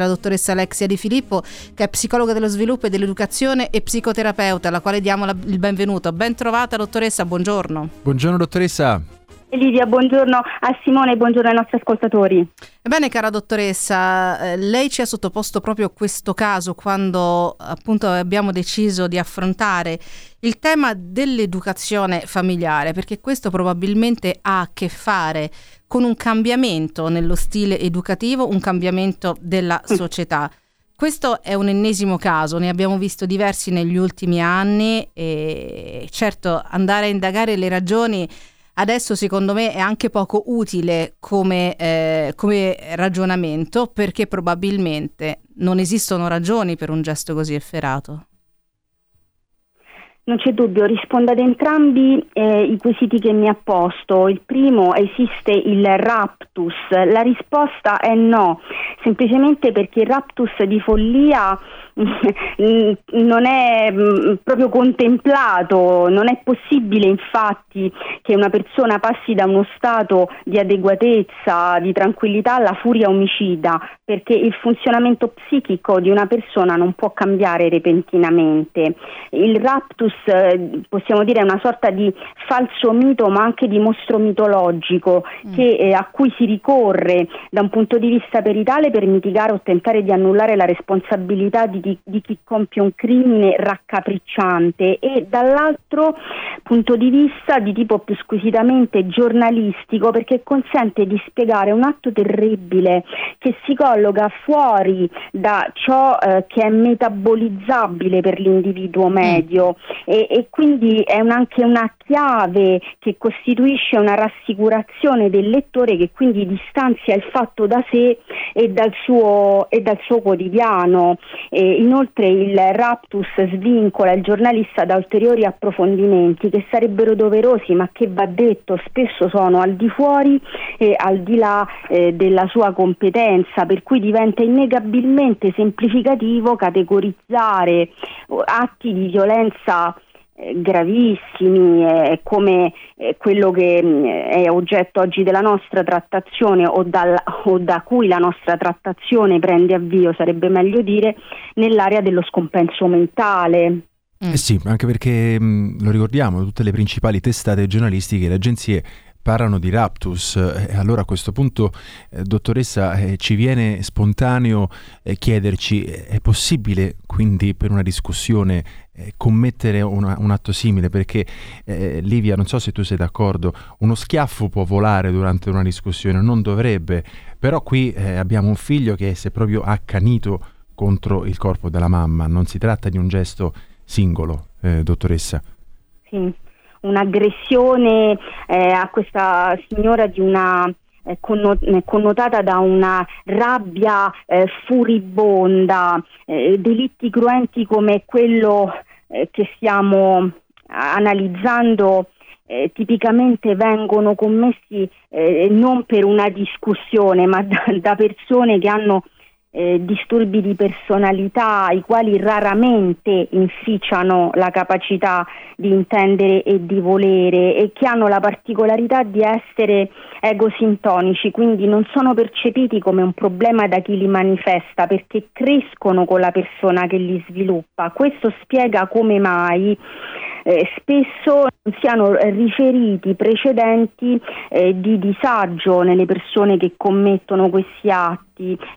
la dottoressa Alexia Di Filippo, che è psicologa dello sviluppo e dell'educazione e psicoterapeuta, alla quale diamo la, il benvenuto. Ben trovata dottoressa, buongiorno. Buongiorno dottoressa. Livia, buongiorno a Simone e buongiorno ai nostri ascoltatori. Ebbene, cara dottoressa, eh, lei ci ha sottoposto proprio questo caso quando appunto abbiamo deciso di affrontare il tema dell'educazione familiare, perché questo probabilmente ha a che fare con un cambiamento nello stile educativo, un cambiamento della mm. società. Questo è un ennesimo caso, ne abbiamo visto diversi negli ultimi anni e certo andare a indagare le ragioni adesso secondo me è anche poco utile come, eh, come ragionamento perché probabilmente non esistono ragioni per un gesto così efferato. Non c'è dubbio, rispondo ad entrambi eh, i quesiti che mi ha posto. Il primo, esiste il raptus? La risposta è no, semplicemente perché il raptus di follia non è mm, proprio contemplato, non è possibile infatti che una persona passi da uno stato di adeguatezza, di tranquillità alla furia omicida, perché il funzionamento psichico di una persona non può cambiare repentinamente. Il raptus eh, possiamo dire una sorta di falso mito ma anche di mostro mitologico mm. che, eh, a cui si ricorre da un punto di vista peritale per mitigare o tentare di annullare la responsabilità di di, di chi compie un crimine raccapricciante e dall'altro punto di vista di tipo più squisitamente giornalistico perché consente di spiegare un atto terribile che si colloca fuori da ciò eh, che è metabolizzabile per l'individuo medio e, e quindi è un, anche una chiave che costituisce una rassicurazione del lettore che quindi distanzia il fatto da sé e dal suo, e dal suo quotidiano. E inoltre il raptus svincola il giornalista da ulteriori approfondimenti che sarebbero doverosi ma che va detto spesso sono al di fuori e al di là eh, della sua competenza per cui diventa innegabilmente semplificativo categorizzare atti di violenza gravissimi eh, come eh, quello che mh, mm, è oggetto oggi della nostra trattazione o, dal, o, da cui la nostra trattazione prende avvio, sarebbe meglio dire, nell'area dello scompenso mentale. Eh sì, anche perché mh, mm, lo ricordiamo, tutte le principali testate giornalistiche, le agenzie parlano di raptus e allora a questo punto, eh, dottoressa, eh, ci viene spontaneo eh, chiederci, è possibile quindi per una discussione eh, commettere una, un atto simile? Perché eh, Livia, non so se tu sei d'accordo, uno schiaffo può volare durante una discussione, non dovrebbe, però qui eh, abbiamo un figlio che si è proprio accanito contro il corpo della mamma, non si tratta di un gesto singolo, dottoressa. Sì un'aggressione eh, a questa signora di una eh, eh, connotata da una rabbia eh, furibonda, eh, delitti cruenti come quello eh, che stiamo analizzando eh, tipicamente vengono commessi non per una discussione ma da, da persone che hanno eh, disturbi di personalità i quali raramente inficiano la capacità di intendere e di volere e che hanno la particolarità di essere egosintonici, quindi non sono percepiti come un problema da chi li manifesta perché crescono con la persona che li sviluppa. Questo spiega come mai eh, spesso non siano riferiti precedenti eh, di disagio nelle persone che commettono questi atti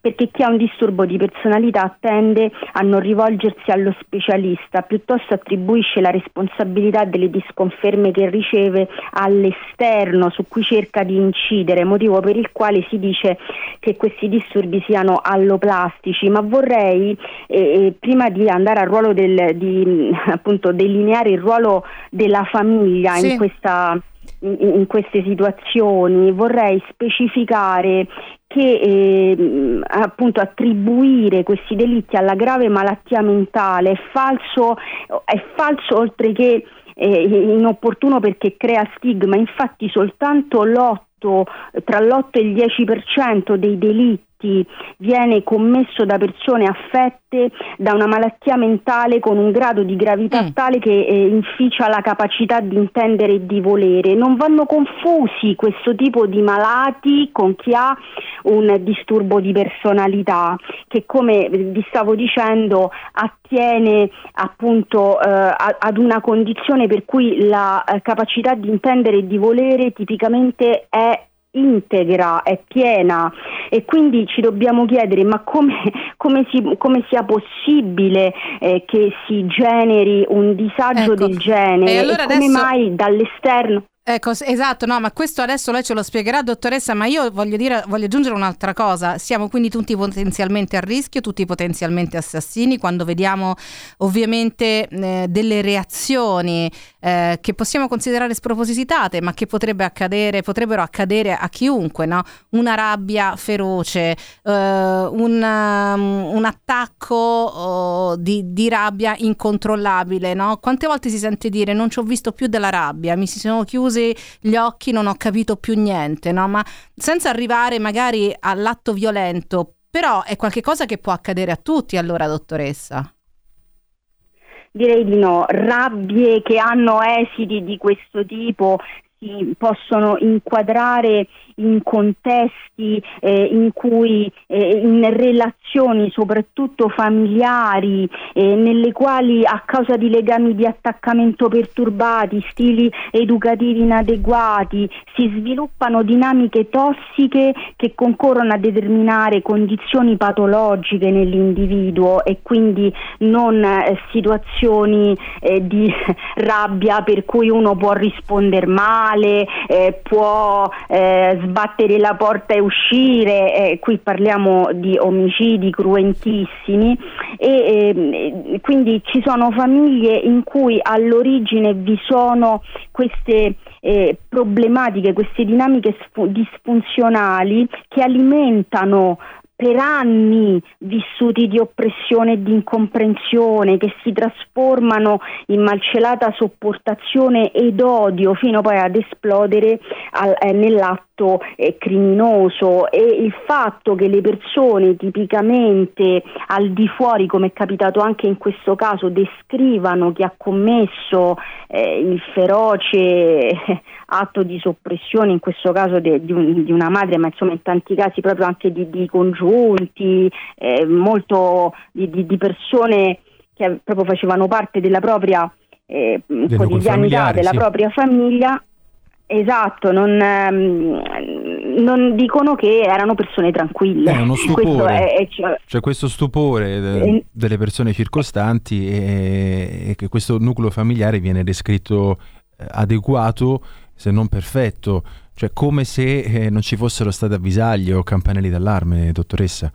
perché chi ha un disturbo di personalità tende a non rivolgersi allo specialista, piuttosto attribuisce la responsabilità delle disconferme che riceve all'esterno su cui cerca di incidere, motivo per il quale si dice che questi disturbi siano alloplastici, ma vorrei eh, eh prima di andare al ruolo del, di appunto delineare il ruolo ruolo della famiglia sì. in, questa, in, queste situazioni. Vorrei specificare che eh, appunto attribuire questi delitti alla grave malattia mentale è falso, è falso oltre che eh, inopportuno perché crea stigma, infatti soltanto l'8 tra l'8 e il 10% dei delitti reati viene commesso da persone affette da una malattia mentale con un grado di gravità mm. tale che eh, inficia la capacità di intendere e di volere. Non vanno confusi questo tipo di malati con chi ha un disturbo di personalità che come vi stavo dicendo attiene appunto eh, ad una condizione per cui la eh, capacità di intendere e di volere tipicamente è integra, è piena e quindi ci dobbiamo chiedere ma come, come, si, come sia possibile eh, che si generi un disagio ecco. del genere e, allora e come adesso... mai dall'esterno Ecco, esatto, no, ma questo adesso lei ce lo spiegherà, dottoressa, ma io voglio, dire, voglio aggiungere un'altra cosa. Siamo quindi tutti potenzialmente a rischio, tutti potenzialmente assassini, quando vediamo ovviamente eh, delle reazioni eh, che possiamo considerare spropositate, ma che potrebbe accadere, potrebbero accadere a chiunque, no? Una rabbia feroce, eh, un, um, un, attacco oh, di, di, rabbia incontrollabile, no? Quante volte si sente dire non ci ho visto più della rabbia, mi si sono chiusi chiusi gli occhi, non ho capito più niente, no? Ma senza arrivare magari all'atto violento, però è qualcosa che può accadere a tutti allora, dottoressa. Direi di no, rabbie che hanno esiti di questo tipo si possono inquadrare in contesti eh, in cui eh, in relazioni soprattutto familiari eh, nelle quali a causa di legami di attaccamento perturbati, stili educativi inadeguati, si sviluppano dinamiche tossiche che concorrono a determinare condizioni patologiche nell'individuo e quindi non eh, situazioni eh, di rabbia per cui uno può rispondere male, eh, può sbattere la porta e uscire, eh, qui parliamo di omicidi cruentissimi e eh, quindi ci sono famiglie in cui all'origine vi sono queste eh, problematiche, queste dinamiche disfunzionali che alimentano per anni vissuti di oppressione e di incomprensione che si trasformano in malcelata sopportazione ed odio fino poi ad esplodere al, eh, nell'atto eh, criminoso e il fatto che le persone tipicamente al di fuori, come è capitato anche in questo caso, descrivano chi ha commesso eh, il feroce atto di soppressione, in questo caso de, di, un, di, una madre, ma insomma in tanti casi proprio anche di, di congiunti, eh, molto di, di, persone che proprio facevano parte della propria eh, quotidianità, della sì. propria famiglia. Esatto, non, ehm, non, dicono che erano persone tranquille. È uno stupore. È, cioè... C'è questo stupore de, eh, delle persone circostanti e, che questo nucleo familiare viene descritto eh, adeguato se non perfetto, cioè come se eh, non ci fossero state avvisaglie o campanelli d'allarme, dottoressa.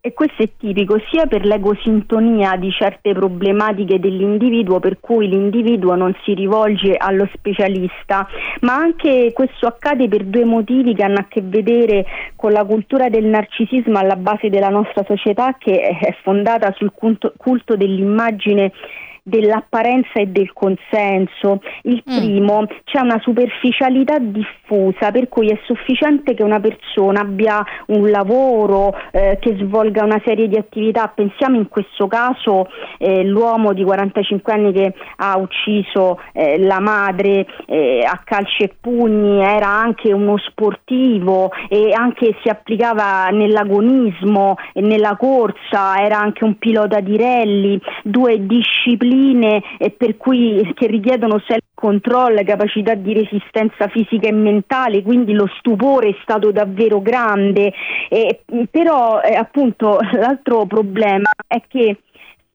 E questo è tipico sia per l'egosintonia di certe problematiche dell'individuo per cui l'individuo non si rivolge allo specialista, ma anche questo accade per due motivi che hanno a che vedere con la cultura del narcisismo alla base della nostra società che è fondata sul culto, dell'immagine dell'apparenza e del consenso. Il mm. primo, c'è una superficialità diffusa per cui è sufficiente che una persona abbia un lavoro, eh, che svolga una serie di attività. Pensiamo in questo caso eh, l'uomo di 45 anni che ha ucciso eh, la madre eh, a calci e pugni, era anche uno sportivo e anche si applicava nell'agonismo e nella corsa, era anche un pilota di rally, due discipline discipline per cui, che richiedono self-control, capacità di resistenza fisica e mentale, quindi lo stupore è stato davvero grande. Eh, però eh, appunto l'altro problema è che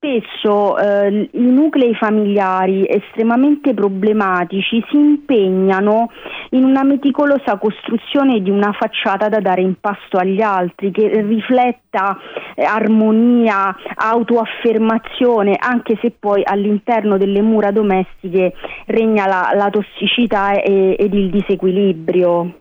Spesso eh, i nuclei familiari estremamente problematici si impegnano in una meticolosa costruzione di una facciata da dare in pasto agli altri che rifletta eh, armonia, autoaffermazione, anche se poi all'interno delle mura domestiche regna la, la tossicità e, ed il disequilibrio.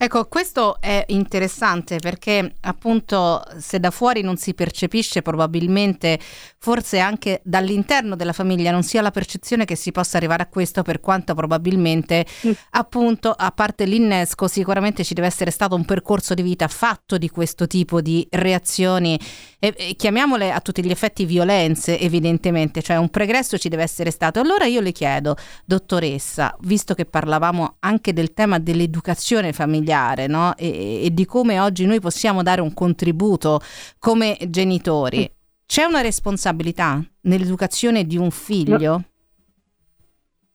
Ecco, questo è interessante perché appunto se da fuori non si percepisce probabilmente forse anche dall'interno della famiglia non sia la percezione che si possa arrivare a questo per quanto probabilmente mm. appunto a parte l'innesco sicuramente ci deve essere stato un percorso di vita fatto di questo tipo di reazioni e, e chiamiamole a tutti gli effetti violenze evidentemente, cioè un pregresso ci deve essere stato. Allora io le chiedo, dottoressa, visto che parlavamo anche del tema dell'educazione familiare, familiare no? e, e di come oggi noi possiamo dare un contributo come genitori. C'è una responsabilità nell'educazione di un figlio? No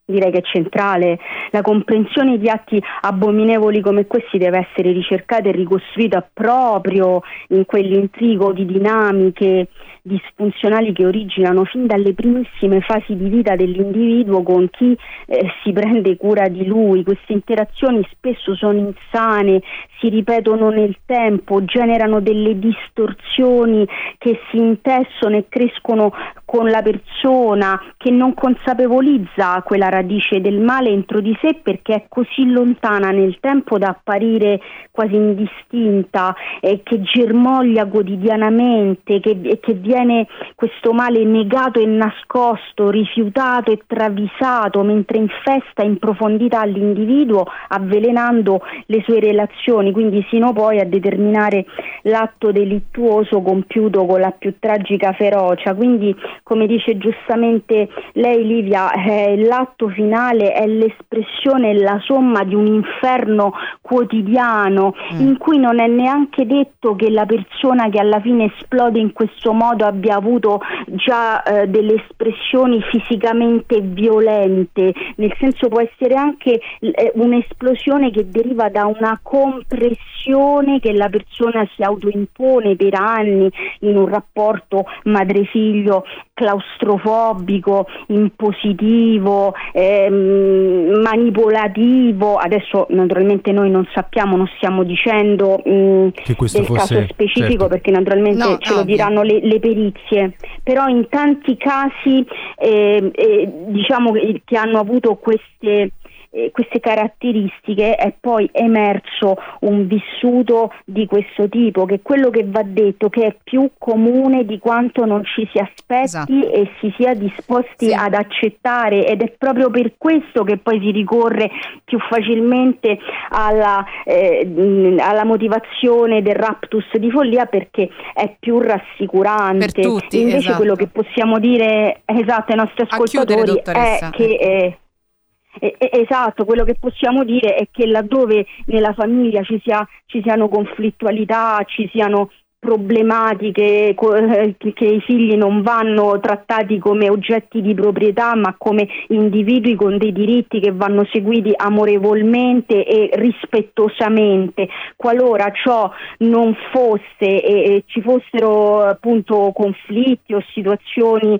direi che è centrale. La comprensione di atti abominevoli come questi deve essere ricercata e ricostruita proprio in quell'intrigo di dinamiche disfunzionali che originano fin dalle primissime fasi di vita dell'individuo con chi eh, si prende cura di lui. Queste interazioni spesso sono insane, si ripetono nel tempo, generano delle distorsioni che si intessono e crescono con la persona che non consapevolizza quella radice del male entro di sé perché è così lontana nel tempo da apparire quasi indistinta e che germoglia quotidianamente, che, che viene questo male negato e nascosto, rifiutato e travisato mentre infesta in profondità all'individuo avvelenando le sue relazioni, quindi sino poi a determinare l'atto delittuoso compiuto con la più tragica ferocia. Quindi come dice giustamente lei Livia, eh, l'atto finale è l'espressione, la somma di un inferno quotidiano mm. in cui non è neanche detto che la persona che alla fine esplode in questo modo abbia avuto già eh, delle espressioni fisicamente violente, nel senso può essere anche eh, un'esplosione che deriva da una compressione che la persona si autoimpone per anni in un rapporto madre-figlio claustrofobico, impositivo, ehm, manipolativo. Adesso naturalmente noi non sappiamo, non stiamo dicendo mh, mm, del fosse, caso specifico certo. perché naturalmente no, ce lo diranno le, le, perizie, però in tanti casi eh, eh, diciamo che, che hanno avuto queste eh, queste caratteristiche è poi emerso un vissuto di questo tipo, che è quello che va detto che è più comune di quanto non ci si aspetti esatto. e si sia disposti sì. ad accettare ed è proprio per questo che poi si ricorre più facilmente alla, eh, alla motivazione del raptus di follia perché è più rassicurante. Per tutti, Invece esatto. quello che possiamo dire esatto ai nostri ascoltatori è che eh, esatto, quello che possiamo dire è che laddove nella famiglia ci, sia, ci siano conflittualità, ci siano problematiche eh, che i figli non vanno trattati come oggetti di proprietà ma come individui con dei diritti che vanno seguiti amorevolmente e rispettosamente. Qualora ciò non fosse e ci fossero appunto conflitti o situazioni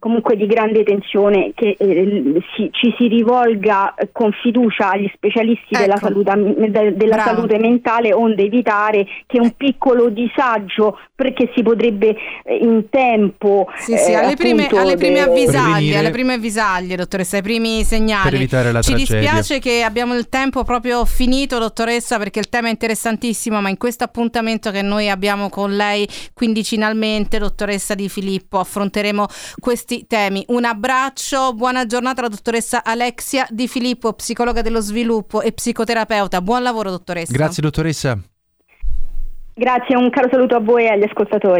comunque di grande tensione che eh, si, ci si rivolga con fiducia agli specialisti ecco. della, salute, della salute, mentale onde evitare che un piccolo disagio perché si potrebbe eh, in tempo sì, sì, alle, prime, alle prime avvisaglie alle prime avvisaglie dottoressa ai primi segnali ci tragedia. dispiace che abbiamo il tempo proprio finito dottoressa perché il tema è interessantissimo ma in questo appuntamento che noi abbiamo con lei quindicinalmente dottoressa Di Filippo affronteremo questi questi temi. Un abbraccio, buona giornata alla dottoressa Alexia Di Filippo, psicologa dello sviluppo e psicoterapeuta. Buon lavoro dottoressa. Grazie dottoressa. Grazie, un caro saluto a voi e agli ascoltatori.